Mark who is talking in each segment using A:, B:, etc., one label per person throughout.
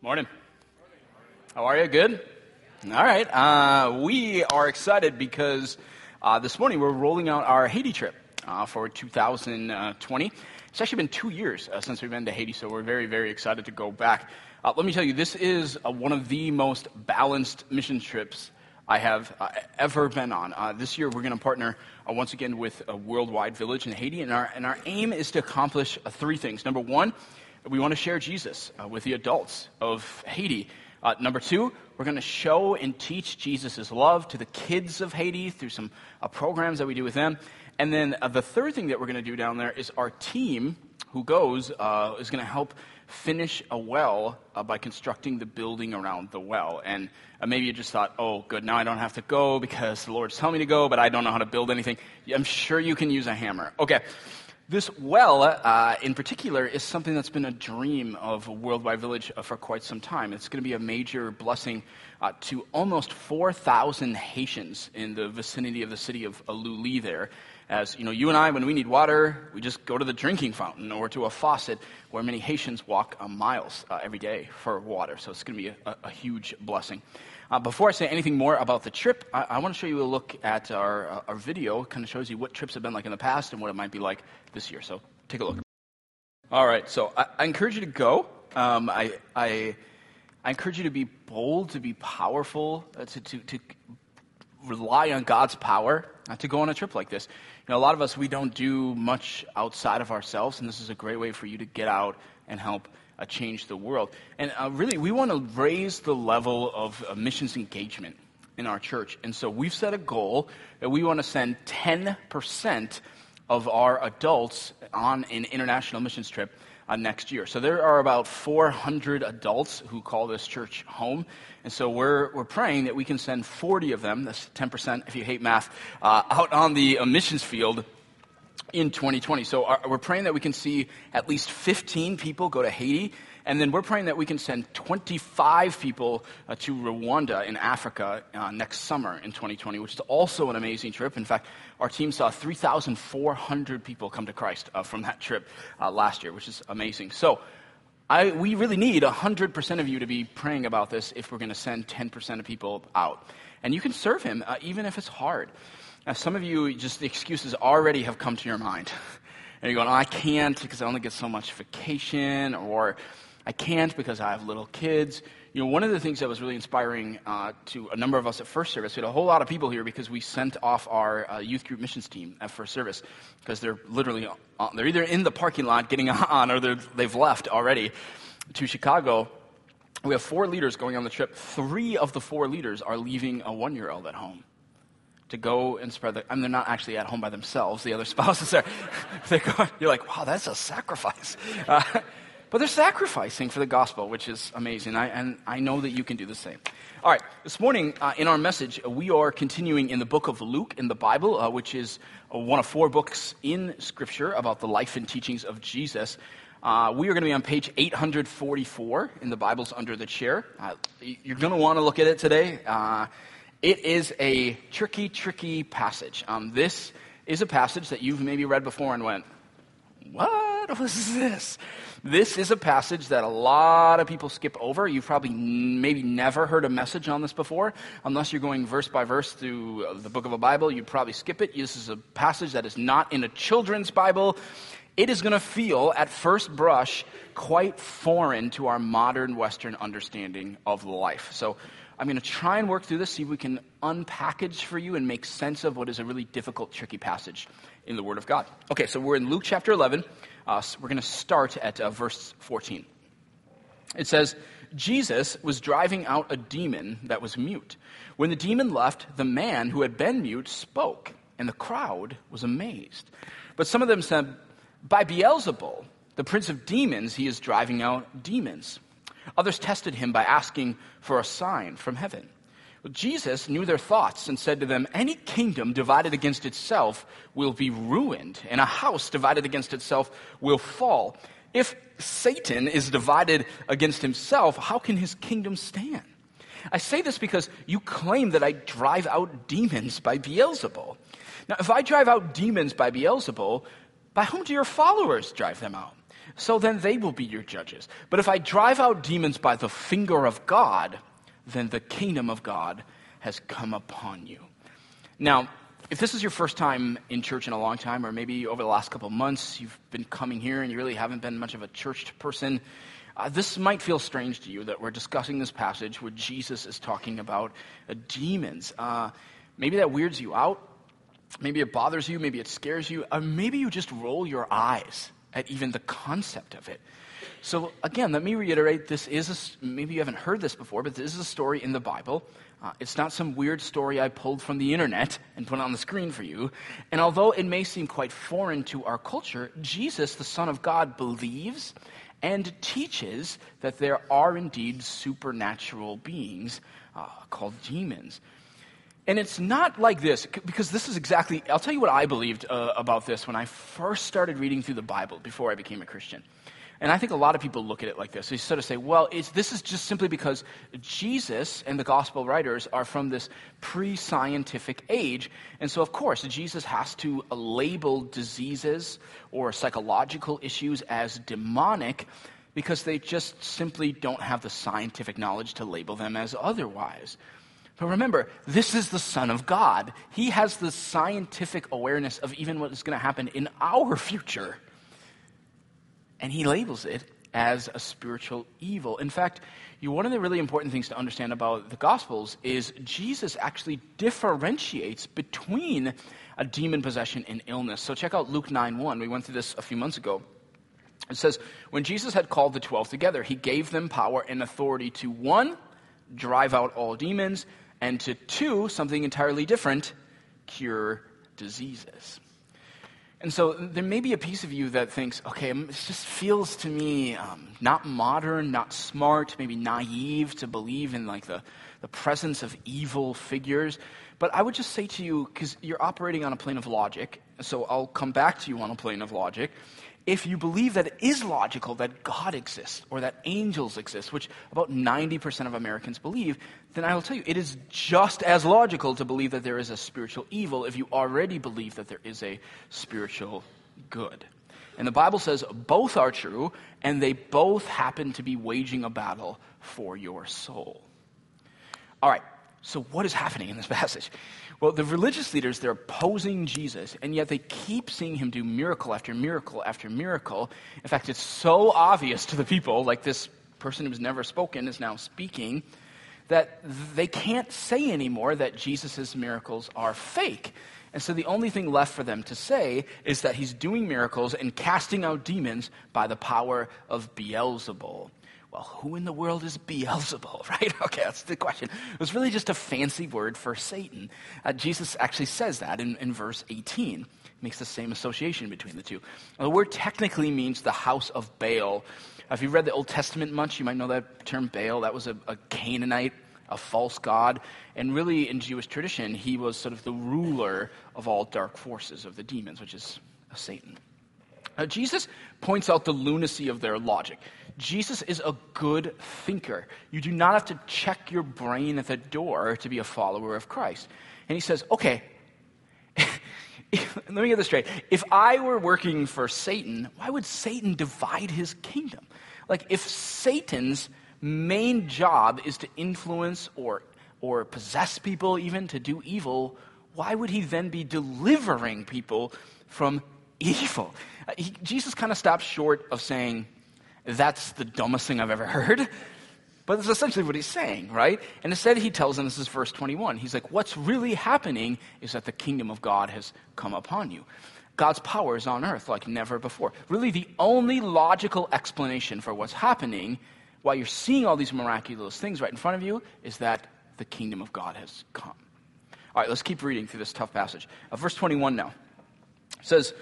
A: Morning. How are you? Good? All right. Uh, we are excited because uh, this morning we're rolling out our Haiti trip uh, for 2020. It's actually been two years uh, since we've been to Haiti, so we're very, very excited to go back. Uh, let me tell you, this is uh, one of the most balanced mission trips I have ever been on. this year we're going to partner once again with a worldwide village in Haiti, and our, and our aim is to accomplish three things. Number one, we want to share Jesus uh, with the adults of Haiti. Uh, number two, we're going to show and teach Jesus' love to the kids of Haiti through some uh, programs that we do with them. And then uh, the third thing that we're going to do down there is our team who goes uh, is going to help finish a well uh, by constructing the building around the well. And maybe you just thought, oh, good, now I don't have to go because the Lord's telling me to go, but I don't know how to build anything. I'm sure you can use a hammer. Okay. This well, uh, in particular, is something that's been a dream of Worldwide Village uh, for quite some time. It's going to be a major blessing uh, to almost 4,000 Haitians in the vicinity of the city of Luly there. As you know, you and I, when we need water, we just go to the drinking fountain or to a faucet where many Haitians walk uh, miles uh, every day for water. So it's going to be a, a huge blessing. Uh, before I say anything more about the trip, I, I want to show you a look at our, uh, our video. It kind of shows you what trips have been like in the past and what it might be like this year. So take a look. All right, so I, I encourage you to go. Um, I, I, I, encourage you to be bold, to be powerful, uh, to, to, to rely on God's power uh, to go on a trip like this. You know, a lot of us, we don't do much outside of ourselves, and this is a great way for you to get out and help uh, change the world. And uh, really, we want to raise the level of uh, missions engagement in our church. And so we've set a goal that we want to send 10% of our adults on an international missions trip uh, next year. So there are about 400 adults who call this church home. And so we're, we're praying that we can send 40 of them, that's 10% if you hate math, uh, out on the missions field in 2020. So our, we're praying that we can see at least 15 people go to Haiti, and then we're praying that we can send 25 people uh, to Rwanda in Africa uh, next summer in 2020, which is also an amazing trip. In fact, our team saw 3,400 people come to Christ uh, from that trip uh, last year, which is amazing. So I, we really need 100% of you to be praying about this if we're going to send 10% of people out. And you can serve him uh, even if it's hard. Now, some of you, just the excuses already have come to your mind. And you're going, oh, I can't because I only get so much vacation, or I can't because I have little kids. You know, one of the things that was really inspiring uh, to a number of us at First Service, we had a whole lot of people here because we sent off our uh, youth group missions team at First Service because they're literally, on, they're either in the parking lot getting on or they've left already to Chicago. We have four leaders going on the trip. Three of the four leaders are leaving a one year old at home to go and spread the. I mean, they're not actually at home by themselves. The other spouses are. they go, you're like, wow, that's a sacrifice. Uh, but they're sacrificing for the gospel, which is amazing. I, and I know that you can do the same. All right, this morning uh, in our message, we are continuing in the book of Luke in the Bible, uh, which is uh, one of four books in Scripture about the life and teachings of Jesus. Uh, we are going to be on page 844 in the Bibles under the chair. Uh, you're going to want to look at it today. It is a tricky, tricky passage. Um, this is a passage that you've maybe read before and went, What was this? This is a passage that a lot of people skip over. You've probably n- maybe never heard a message on this before. Unless you're going verse by verse through uh, the book of a Bible, you'd probably skip it. This is a passage that is not in a children's Bible. It is going to feel, at first brush, quite foreign to our modern Western understanding of life. So I'm going to try and work through this, see if we can unpackage for you and make sense of what is a really difficult, tricky passage in the Word of God. Okay, so we're in Luke chapter 11. Uh, so we're going to start at uh, verse 14. It says, Jesus was driving out a demon that was mute. When the demon left, the man who had been mute spoke, and the crowd was amazed. But some of them said, By Beelzebul, the prince of demons, he is driving out demons. Others tested him by asking for a sign from heaven. Well, Jesus knew their thoughts and said to them, Any kingdom divided against itself will be ruined, and a house divided against itself will fall. If Satan is divided against himself, how can his kingdom stand? I say this because you claim that I drive out demons by Beelzebul. Now, if I drive out demons by Beelzebul, by whom do your followers drive them out? So then they will be your judges. But if I drive out demons by the finger of God, then the kingdom of God has come upon you. Now, if this is your first time in church in a long time, or maybe over the last couple months you've been coming here and you really haven't been much of a church person, uh, this might feel strange to you that we're discussing this passage where Jesus is talking about uh, demons. Uh, maybe that weirds you out. Maybe it bothers you. Maybe it scares you. Or maybe you just roll your eyes at even the concept of it. So, again, let me reiterate this is a, maybe you haven't heard this before, but this is a story in the Bible uh, it's not some weird story I pulled from the internet and put on the screen for you. And although it may seem quite foreign to our culture, Jesus, the Son of God, believes and teaches that there are indeed supernatural beings uh, called demons. And it's not like this, because this is exactly, I'll tell you what I believed uh, about this when I first started reading through the Bible before I became a Christian. And I think a lot of people look at it like this. They sort of say, well, this is just simply because Jesus and the gospel writers are from this pre scientific age. And so, of course, Jesus has to label diseases or psychological issues as demonic because they just simply don't have the scientific knowledge to label them as otherwise. But remember, this is the Son of God. He has the scientific awareness of even what is going to happen in our future and he labels it as a spiritual evil. In fact, you, one of the really important things to understand about the Gospels is Jesus actually differentiates between a demon possession and illness. So check out Luke 9 1. We went through this a few months ago. It says, When Jesus had called the twelve together, he gave them power and authority to one, drive out all demons, and to two, something entirely different, cure diseases. And so there may be a piece of you that thinks, okay, it just feels to me um, not modern, not smart, maybe naive to believe in like the, the presence of evil figures. But I would just say to you, because you're operating on a plane of logic, so I'll come back to you on a plane of logic if you believe that it is logical that God exists or that angels exist, which about 90% of Americans believe, then I will tell you it is just as logical to believe that there is a spiritual evil if you already believe that there is a spiritual good. And the Bible says both are true, and they both happen to be waging a battle for your soul. All right, so what is happening in this passage? Well, the religious leaders, they're opposing Jesus, and yet they keep seeing him do miracle after miracle after miracle. In fact, it's so obvious to the people, like this person who's never spoken is now speaking, that they can't say anymore that Jesus' miracles are fake. And so the only thing left for them to say is that he's doing miracles and casting out demons by the power of Beelzebul well, who in the world is Beelzebul, right? Okay, that's the question. It was really just a fancy word for Satan. Uh, Jesus actually says that in, in verse 18. He makes the same association between the two. Now, the word technically means the house of Baal. If you've read the Old Testament much, you might know that term Baal. That was a, a Canaanite, a false god. And really, in Jewish tradition, he was sort of the ruler of all dark forces, of the demons, which is Satan. Now, Jesus points out the lunacy of their logic. Jesus is a good thinker. You do not have to check your brain at the door to be a follower of Christ. And he says, okay, let me get this straight. If I were working for Satan, why would Satan divide his kingdom? Like, if Satan's main job is to influence or, or possess people, even to do evil, why would he then be delivering people from evil? Uh, he, Jesus kind of stops short of saying, that's the dumbest thing I've ever heard. But that's essentially what he's saying, right? And instead, he tells them this is verse 21. He's like, What's really happening is that the kingdom of God has come upon you. God's power is on earth like never before. Really, the only logical explanation for what's happening while you're seeing all these miraculous things right in front of you is that the kingdom of God has come. All right, let's keep reading through this tough passage. Uh, verse 21 now it says,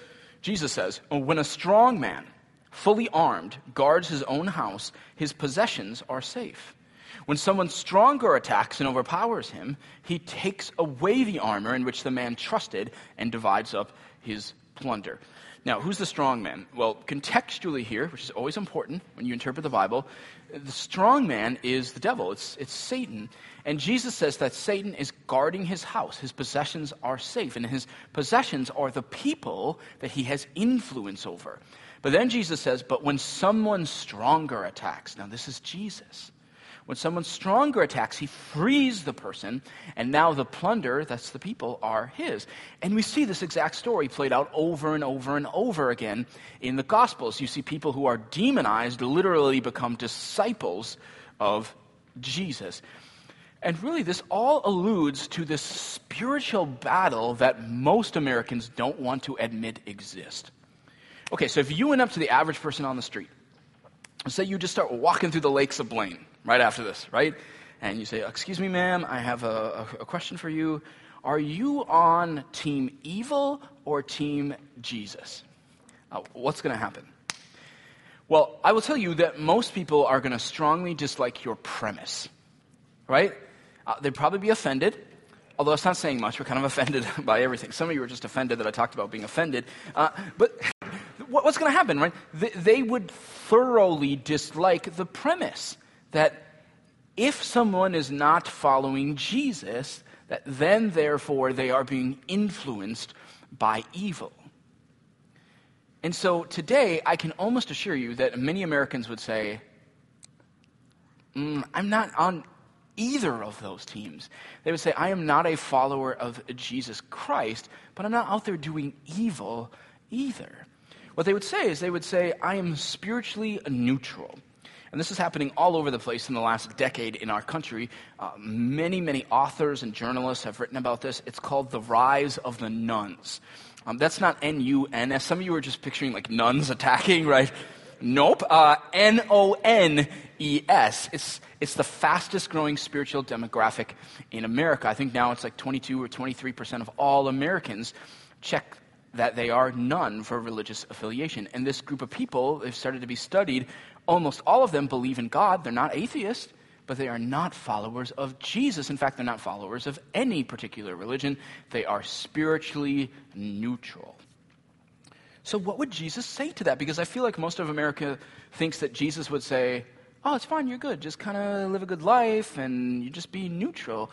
A: Jesus says, When a strong man, fully armed, guards his own house, his possessions are safe. When someone stronger attacks and overpowers him, he takes away the armor in which the man trusted and divides up his plunder. Now, who's the strong man? Well, contextually here, which is always important when you interpret the Bible, the strong man is the devil, it's, it's Satan. And Jesus says that Satan is guarding his house. His possessions are safe, and his possessions are the people that he has influence over. But then Jesus says, But when someone stronger attacks, now this is Jesus. When someone stronger attacks, he frees the person, and now the plunder, that's the people, are his. And we see this exact story played out over and over and over again in the Gospels. You see people who are demonized literally become disciples of Jesus. And really, this all alludes to this spiritual battle that most Americans don't want to admit exists. Okay, so if you went up to the average person on the street, say you just start walking through the lakes of Blaine right after this, right? And you say, Excuse me, ma'am, I have a, a question for you. Are you on team evil or team Jesus? Uh, what's going to happen? Well, I will tell you that most people are going to strongly dislike your premise, right? Uh, they'd probably be offended, although it's not saying much. We're kind of offended by everything. Some of you are just offended that I talked about being offended. Uh, but what's going to happen, right? They would thoroughly dislike the premise that if someone is not following Jesus, that then therefore they are being influenced by evil. And so today, I can almost assure you that many Americans would say, mm, I'm not on either of those teams. They would say, I am not a follower of Jesus Christ, but I'm not out there doing evil either. What they would say is they would say, I am spiritually neutral. And this is happening all over the place in the last decade in our country. Uh, many, many authors and journalists have written about this. It's called The Rise of the nuns. Um, that's not N U N S. Some of you are just picturing like nuns attacking, right? Nope. Uh, N O N E S. It's, it's the fastest growing spiritual demographic in America. I think now it's like 22 or 23% of all Americans check that they are none for religious affiliation. And this group of people, they've started to be studied. Almost all of them believe in God. They're not atheists, but they are not followers of Jesus. In fact, they're not followers of any particular religion. They are spiritually neutral. So, what would Jesus say to that? Because I feel like most of America thinks that Jesus would say, Oh, it's fine, you're good. Just kind of live a good life and you just be neutral.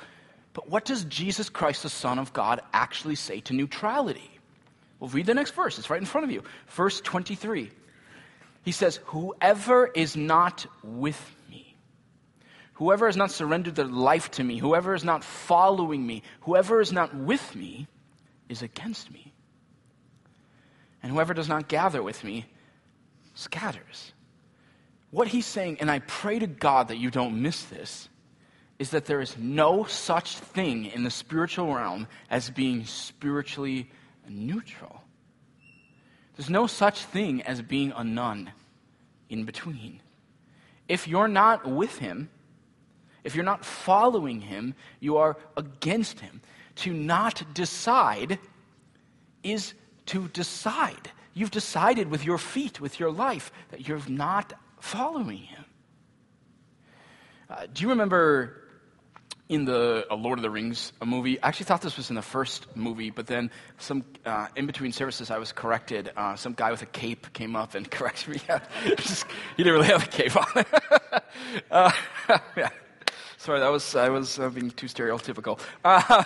A: But what does Jesus Christ, the Son of God, actually say to neutrality? Well, read the next verse. It's right in front of you. Verse 23. He says, Whoever is not with me, whoever has not surrendered their life to me, whoever is not following me, whoever is not with me is against me. And whoever does not gather with me scatters. What he's saying, and I pray to God that you don't miss this, is that there is no such thing in the spiritual realm as being spiritually neutral. There's no such thing as being a none in between. If you're not with him, if you're not following him, you are against him. To not decide is to decide. You've decided with your feet, with your life, that you're not following him. Uh, do you remember in the uh, Lord of the Rings movie. I actually thought this was in the first movie, but then some uh, in between services, I was corrected. Uh, some guy with a cape came up and corrected me. Just, he didn't really have a cape on. Uh, yeah. Sorry, that was I was uh, being too stereotypical. Uh,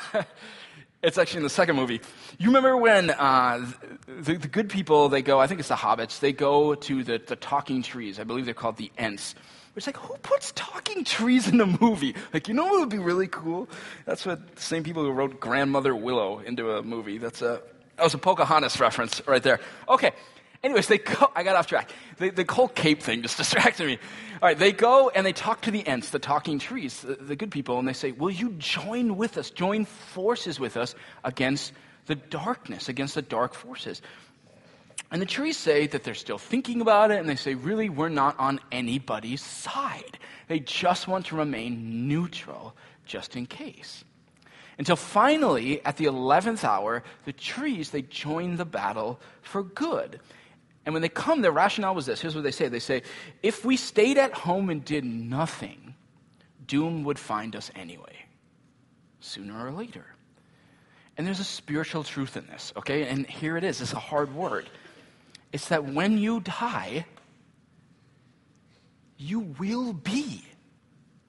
A: it's actually in the second movie. You remember when the, the, good people they go? I think it's the hobbits. They go to the, the talking trees. I believe they're called the Ents it's like, who puts talking trees in a movie? Like, you know what would be really cool? That's what the same people who wrote Grandmother Willow into a movie. That's a, that was a Pocahontas reference right there. Okay. Anyways, they go, I got off track. They, the whole cape thing just distracted me. All right, they go and they talk to the Ents, the talking trees, the, the good people, and they say, Will you join with us, join forces with us against the darkness, against the dark forces? And the trees say that they're still thinking about it, and they say, really, we're not on anybody's side. They just want to remain neutral, just in case. Until finally, at the 11th hour, the trees, they join the battle for good. And when they come, their rationale was this. Here's what they say. They say, if we stayed at home and did nothing, doom would find us anyway, sooner or later. And there's a spiritual truth in this, okay? And here it is. It's a hard word. It's that when you die, you will be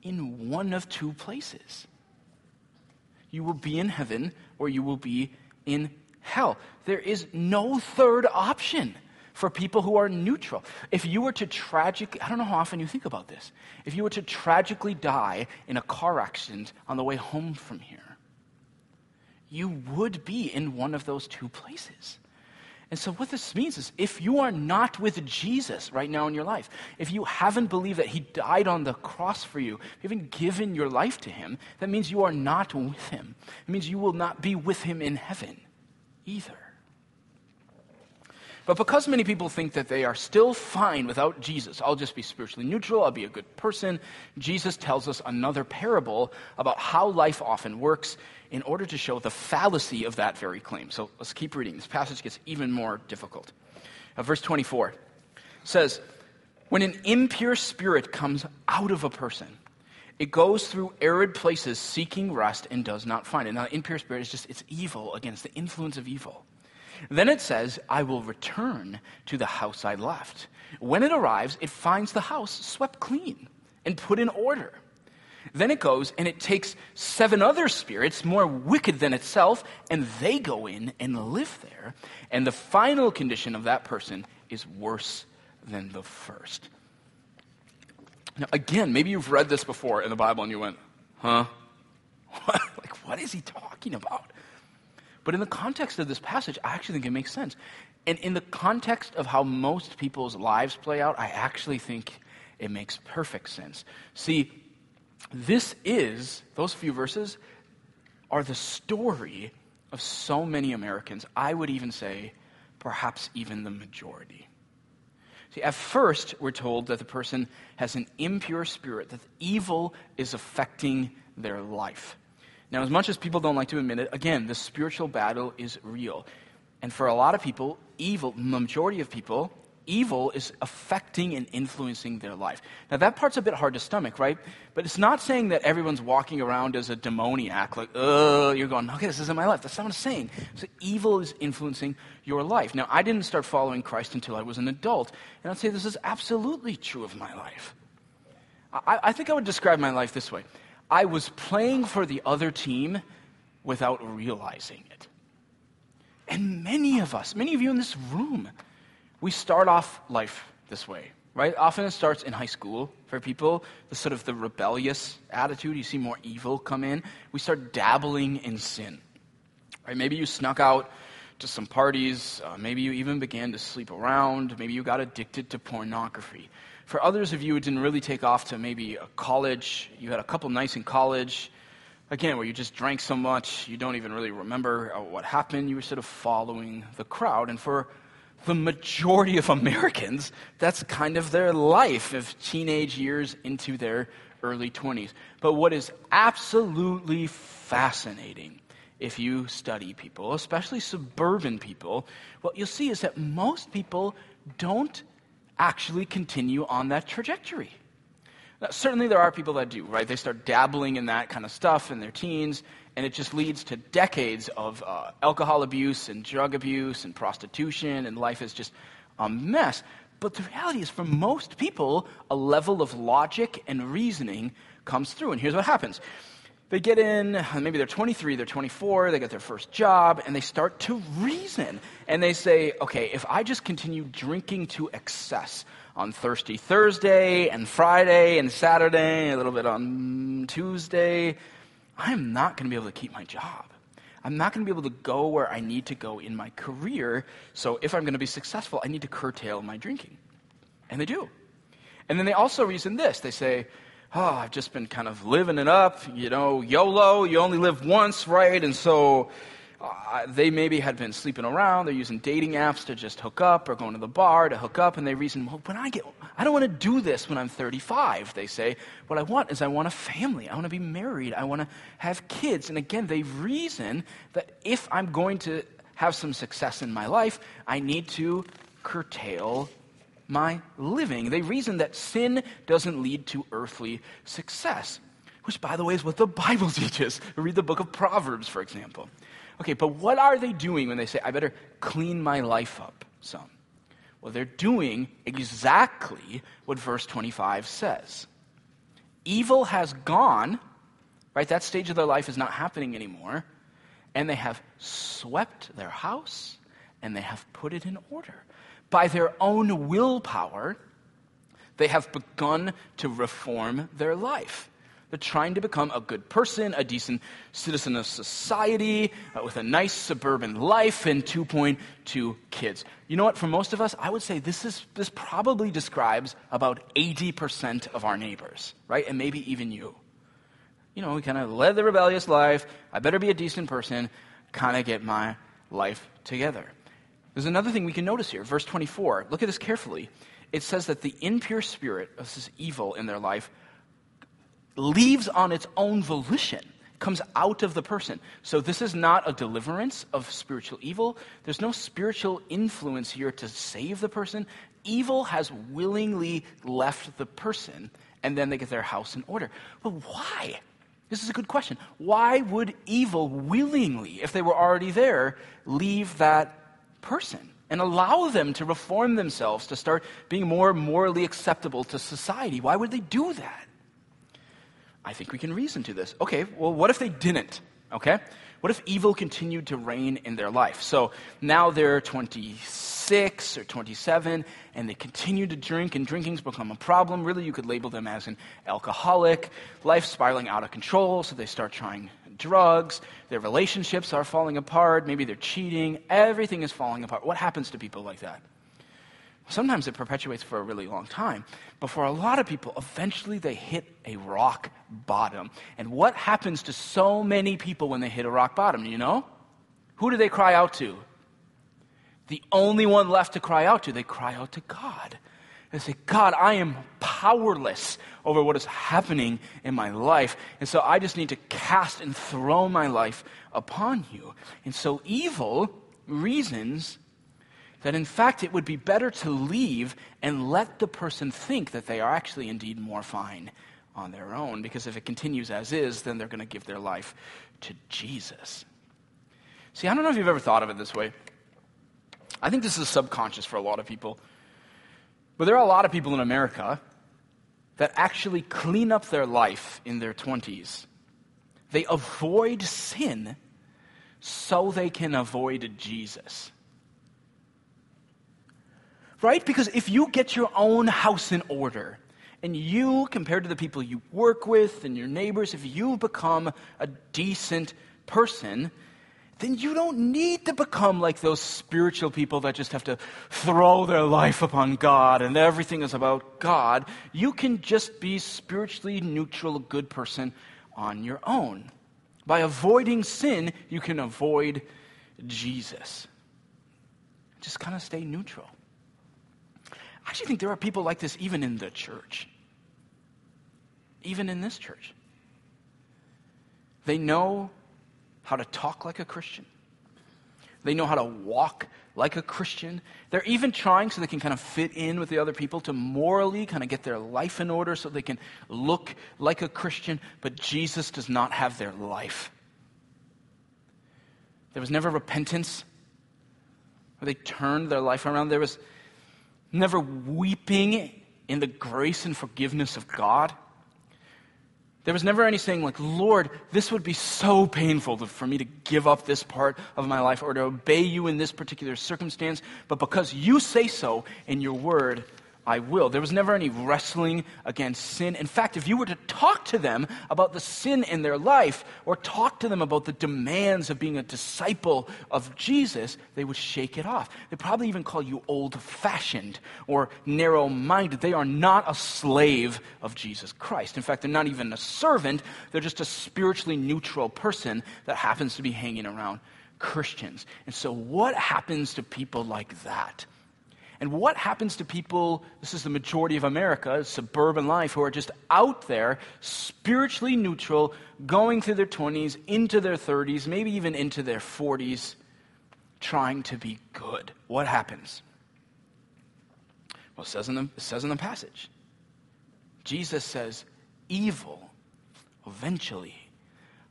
A: in one of two places. You will be in heaven or you will be in hell. There is no third option for people who are neutral. If you were to tragically, I don't know how often you think about this, if you were to tragically die in a car accident on the way home from here, you would be in one of those two places. And so, what this means is if you are not with Jesus right now in your life, if you haven't believed that He died on the cross for you, if you haven't given your life to Him, that means you are not with Him. It means you will not be with Him in heaven either. But because many people think that they are still fine without Jesus, I'll just be spiritually neutral, I'll be a good person, Jesus tells us another parable about how life often works in order to show the fallacy of that very claim. So let's keep reading. This passage gets even more difficult. Uh, verse 24 says, When an impure spirit comes out of a person, it goes through arid places seeking rest and does not find it. Now, impure spirit is just, it's evil against the influence of evil. Then it says, I will return to the house I left. When it arrives, it finds the house swept clean and put in order. Then it goes and it takes seven other spirits more wicked than itself, and they go in and live there. And the final condition of that person is worse than the first. Now, again, maybe you've read this before in the Bible and you went, huh? like, what is he talking about? But in the context of this passage, I actually think it makes sense. And in the context of how most people's lives play out, I actually think it makes perfect sense. See, this is, those few verses are the story of so many Americans. I would even say, perhaps even the majority. See, at first, we're told that the person has an impure spirit, that evil is affecting their life. Now, as much as people don't like to admit it, again, the spiritual battle is real. And for a lot of people, evil, the majority of people, evil is affecting and influencing their life. Now, that part's a bit hard to stomach, right? But it's not saying that everyone's walking around as a demoniac, like, oh, you're going, okay, this isn't my life. That's not what I'm saying. So, evil is influencing your life. Now, I didn't start following Christ until I was an adult. And I'd say this is absolutely true of my life. I, I think I would describe my life this way I was playing for the other team without realizing it. And many of us, many of you in this room, we start off life this way, right? Often it starts in high school for people, the sort of the rebellious attitude. You see more evil come in. We start dabbling in sin, right? Maybe you snuck out to some parties. Uh, maybe you even began to sleep around. Maybe you got addicted to pornography. For others of you, it didn't really take off to maybe a college. You had a couple nights in college, again, where you just drank so much, you don't even really remember uh, what happened. You were sort of following the crowd. And for the majority of Americans, that's kind of their life of teenage years into their early 20s. But what is absolutely fascinating if you study people, especially suburban people, what you'll see is that most people don't actually continue on that trajectory. Now, certainly, there are people that do, right? They start dabbling in that kind of stuff in their teens, and it just leads to decades of uh, alcohol abuse and drug abuse and prostitution, and life is just a mess. But the reality is, for most people, a level of logic and reasoning comes through. And here's what happens they get in, maybe they're 23, they're 24, they get their first job, and they start to reason. And they say, okay, if I just continue drinking to excess on Thirsty Thursday and Friday and Saturday, a little bit on Tuesday, I'm not going to be able to keep my job. I'm not going to be able to go where I need to go in my career. So if I'm going to be successful, I need to curtail my drinking. And they do. And then they also reason this they say, oh, I've just been kind of living it up, you know, YOLO, you only live once, right? And so uh, they maybe had been sleeping around, they're using dating apps to just hook up or going to the bar to hook up, and they reason, well, when I get, I don't want to do this when I'm 35, they say. What I want is I want a family, I want to be married, I want to have kids. And again, they reason that if I'm going to have some success in my life, I need to curtail my living. They reason that sin doesn't lead to earthly success, which, by the way, is what the Bible teaches. Read the book of Proverbs, for example. Okay, but what are they doing when they say, I better clean my life up some? Well, they're doing exactly what verse 25 says. Evil has gone, right? That stage of their life is not happening anymore. And they have swept their house and they have put it in order. By their own willpower, they have begun to reform their life. They're trying to become a good person, a decent citizen of society, uh, with a nice suburban life and 2.2 kids. You know what? For most of us, I would say this, is, this probably describes about 80% of our neighbors, right? And maybe even you. You know, we kind of led the rebellious life. I better be a decent person, kind of get my life together. There's another thing we can notice here. Verse 24. Look at this carefully. It says that the impure spirit this evil in their life leaves on its own volition, comes out of the person. So this is not a deliverance of spiritual evil. There's no spiritual influence here to save the person. Evil has willingly left the person, and then they get their house in order. But why? This is a good question. Why would evil willingly, if they were already there, leave that person and allow them to reform themselves to start being more morally acceptable to society? Why would they do that? I think we can reason to this. Okay, well, what if they didn't? Okay? What if evil continued to reign in their life? So now they're 26 or 27, and they continue to drink, and drinking's become a problem. Really, you could label them as an alcoholic. Life spiraling out of control, so they start trying drugs. Their relationships are falling apart. Maybe they're cheating. Everything is falling apart. What happens to people like that? Sometimes it perpetuates for a really long time. But for a lot of people, eventually they hit a rock bottom. And what happens to so many people when they hit a rock bottom? You know? Who do they cry out to? The only one left to cry out to, they cry out to God. They say, God, I am powerless over what is happening in my life. And so I just need to cast and throw my life upon you. And so evil reasons that in fact it would be better to leave and let the person think that they are actually indeed more fine on their own, because if it continues as is, then they're going to give their life to Jesus. See, I don't know if you've ever thought of it this way. I think this is subconscious for a lot of people. But there are a lot of people in America that actually clean up their life in their 20s. They avoid sin so they can avoid Jesus right? Because if you get your own house in order, and you, compared to the people you work with and your neighbors, if you become a decent person, then you don't need to become like those spiritual people that just have to throw their life upon God and everything is about God. You can just be spiritually neutral, a good person on your own. By avoiding sin, you can avoid Jesus. Just kind of stay neutral. I actually think there are people like this even in the church. Even in this church. They know how to talk like a Christian. They know how to walk like a Christian. They're even trying so they can kind of fit in with the other people to morally kind of get their life in order so they can look like a Christian, but Jesus does not have their life. There was never repentance where they turned their life around. There was never weeping in the grace and forgiveness of God. There was never any saying, like, Lord, this would be so painful to, for me to give up this part of my life or to obey you in this particular circumstance, but because you say so in your word, I will. There was never any wrestling against sin. In fact, if you were to talk to them about the sin in their life or talk to them about the demands of being a disciple of Jesus, they would shake it off. They'd probably even call you old fashioned or narrow minded. They are not a slave of Jesus Christ. In fact, they're not even a servant, they're just a spiritually neutral person that happens to be hanging around Christians. And so, what happens to people like that? And what happens to people, this is the majority of America, suburban life, who are just out there, spiritually neutral, going through their 20s, into their 30s, maybe even into their 40s, trying to be good? What happens? Well, it says in the, it says in the passage Jesus says, evil eventually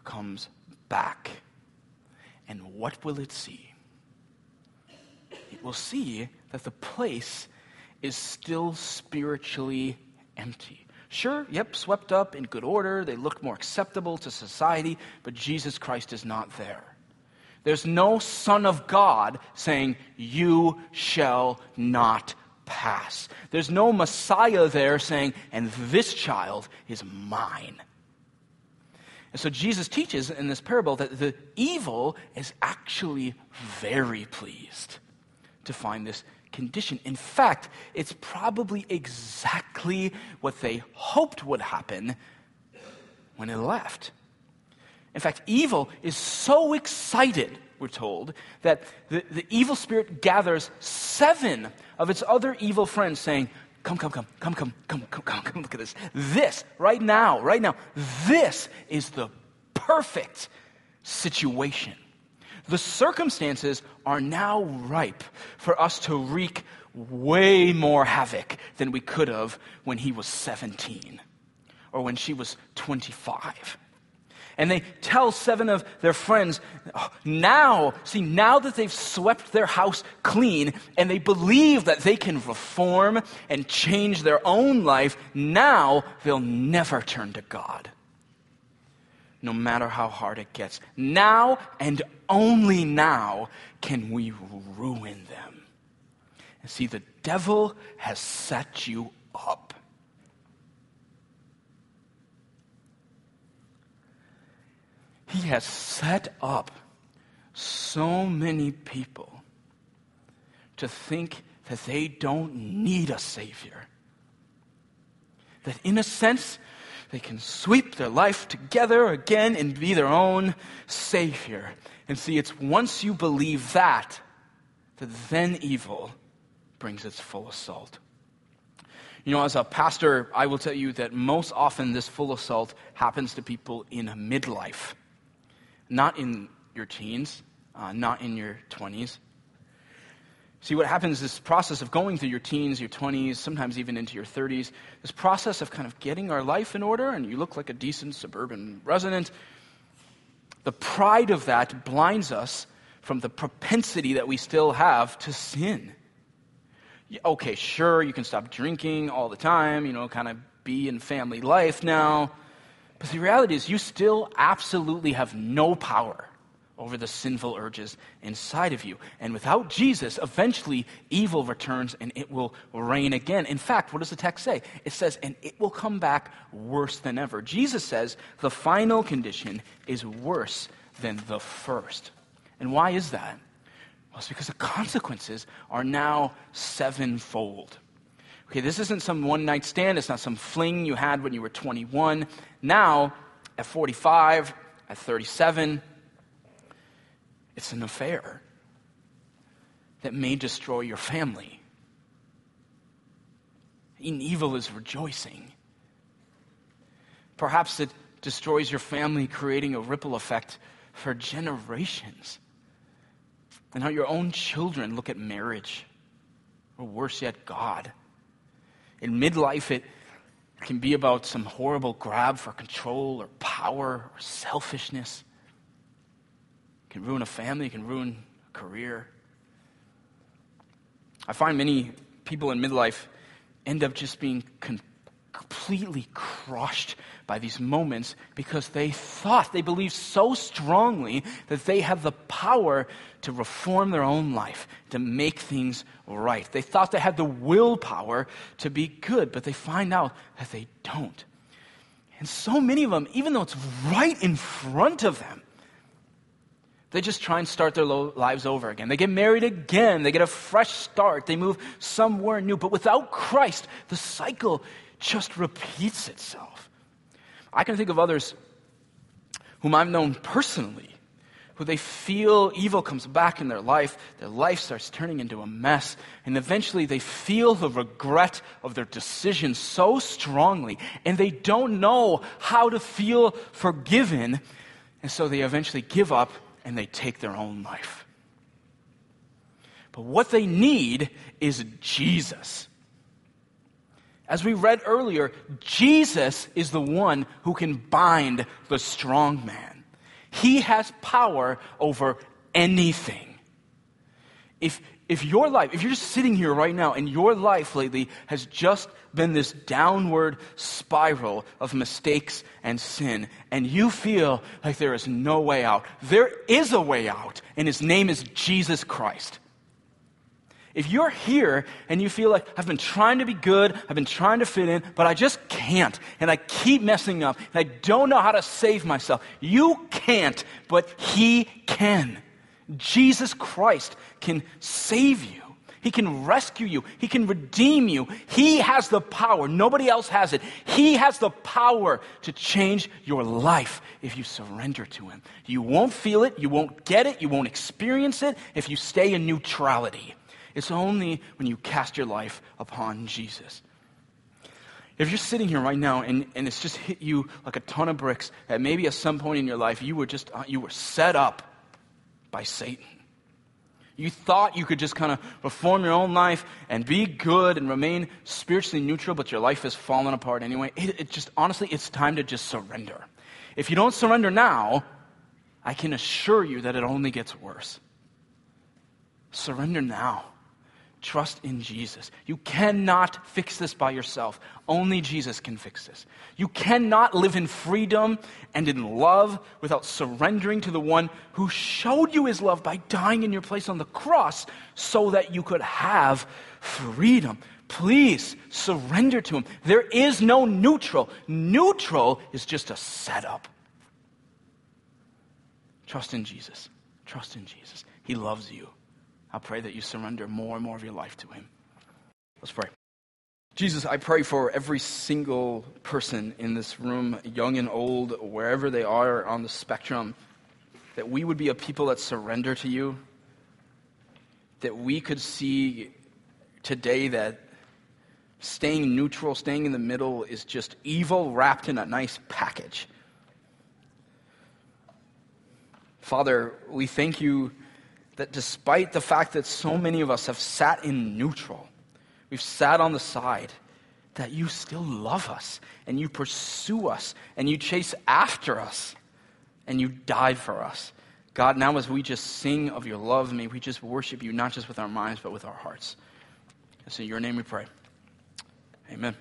A: comes back. And what will it see? It will see that the place is still spiritually empty. Sure, yep, swept up in good order. They look more acceptable to society, but Jesus Christ is not there. There's no Son of God saying, You shall not pass. There's no Messiah there saying, And this child is mine. And so Jesus teaches in this parable that the evil is actually very pleased to find this condition. In fact, it's probably exactly what they hoped would happen when it left. In fact, evil is so excited, we're told, that the, the evil spirit gathers seven of its other evil friends saying, Come, come, come, come, come, come, come, come, come, look at this. This, right now, right now, this is the perfect situation. The circumstances are now ripe for us to wreak way more havoc than we could have when he was 17 or when she was 25. And they tell seven of their friends, oh, now, see, now that they've swept their house clean and they believe that they can reform and change their own life, now they'll never turn to God. No matter how hard it gets. Now and only now can we ruin them. And see, the devil has set you up. He has set up so many people to think that they don't need a Savior. That in a sense, they can sweep their life together again and be their own Savior. And see, it's once you believe that, that then evil brings its full assault. You know, as a pastor, I will tell you that most often this full assault happens to people in midlife not in your teens, uh, not in your 20s. See, what happens, is this process of going through your teens, your 20s, sometimes even into your 30s, this process of kind of getting our life in order, and you look like a decent suburban resident, the pride of that blinds us from the propensity that we still have to sin. Okay, sure, you can stop drinking all the time, you know, kind of be in family life now. But the reality is, you still absolutely have no power over the sinful urges inside of you. And without Jesus, eventually evil returns and it will reign again. In fact, what does the text say? It says, and it will come back worse than ever. Jesus says the final condition is worse than the first. And why is that? Well, it's because the consequences are now sevenfold. Okay, this isn't some one night stand. It's not some fling you had when you were 21. Now, at 45, at 37, it's an affair that may destroy your family. And evil is rejoicing. Perhaps it destroys your family, creating a ripple effect for generations. And how your own children look at marriage, or worse yet, God. In midlife, it can be about some horrible grab for control or power or selfishness. Can ruin a family, it can ruin a career. I find many people in midlife end up just being con- completely crushed by these moments because they thought, they believed so strongly that they have the power to reform their own life, to make things right. They thought they had the willpower to be good, but they find out that they don't. And so many of them, even though it's right in front of them, they just try and start their lives over again. They get married again. They get a fresh start. They move somewhere new. But without Christ, the cycle just repeats itself. I can think of others whom I've known personally who they feel evil comes back in their life, their life starts turning into a mess, and eventually they feel the regret of their decision so strongly, and they don't know how to feel forgiven, and so they eventually give up and they take their own life. But what they need is Jesus. As we read earlier, Jesus is the one who can bind the strong man. He has power over anything. If, if your life, if you're just sitting here right now and your life lately has just been this downward spiral of mistakes and sin, and you feel like there is no way out, there is a way out, and his name is Jesus Christ. If you're here and you feel like I've been trying to be good, I've been trying to fit in, but I just can't, and I keep messing up, and I don't know how to save myself, you can't, but He can. Jesus Christ can save you. He can rescue you. He can redeem you. He has the power. Nobody else has it. He has the power to change your life if you surrender to Him. You won't feel it. You won't get it. You won't experience it if you stay in neutrality. It's only when you cast your life upon Jesus. If you're sitting here right now and, and it's just hit you like a ton of bricks, that maybe at some point in your life you were just, uh, you were set up by Satan. You thought you could just kind of perform your own life and be good and remain spiritually neutral, but your life has fallen apart anyway. It, it just, honestly, it's time to just surrender. If you don't surrender now, I can assure you that it only gets worse. Surrender now. Trust in Jesus. You cannot fix this by yourself. Only Jesus can fix this. You cannot live in freedom and in love without surrendering to the one who showed you his love by dying in your place on the cross so that you could have freedom. Please surrender to him. There is no neutral. Neutral is just a setup. Trust in Jesus. Trust in Jesus. He loves you. I pray that you surrender more and more of your life to Him. Let's pray. Jesus, I pray for every single person in this room, young and old, wherever they are on the spectrum, that we would be a people that surrender to you, that we could see today that staying neutral, staying in the middle, is just evil wrapped in a nice package. Father, we thank you that despite the fact that so many of us have sat in neutral, we've sat on the side, that you still love us and you pursue us and you chase after us and you died for us. God, now as we just sing of your love, may we just worship you, not just with our minds, but with our hearts. It's in your name we pray. Amen.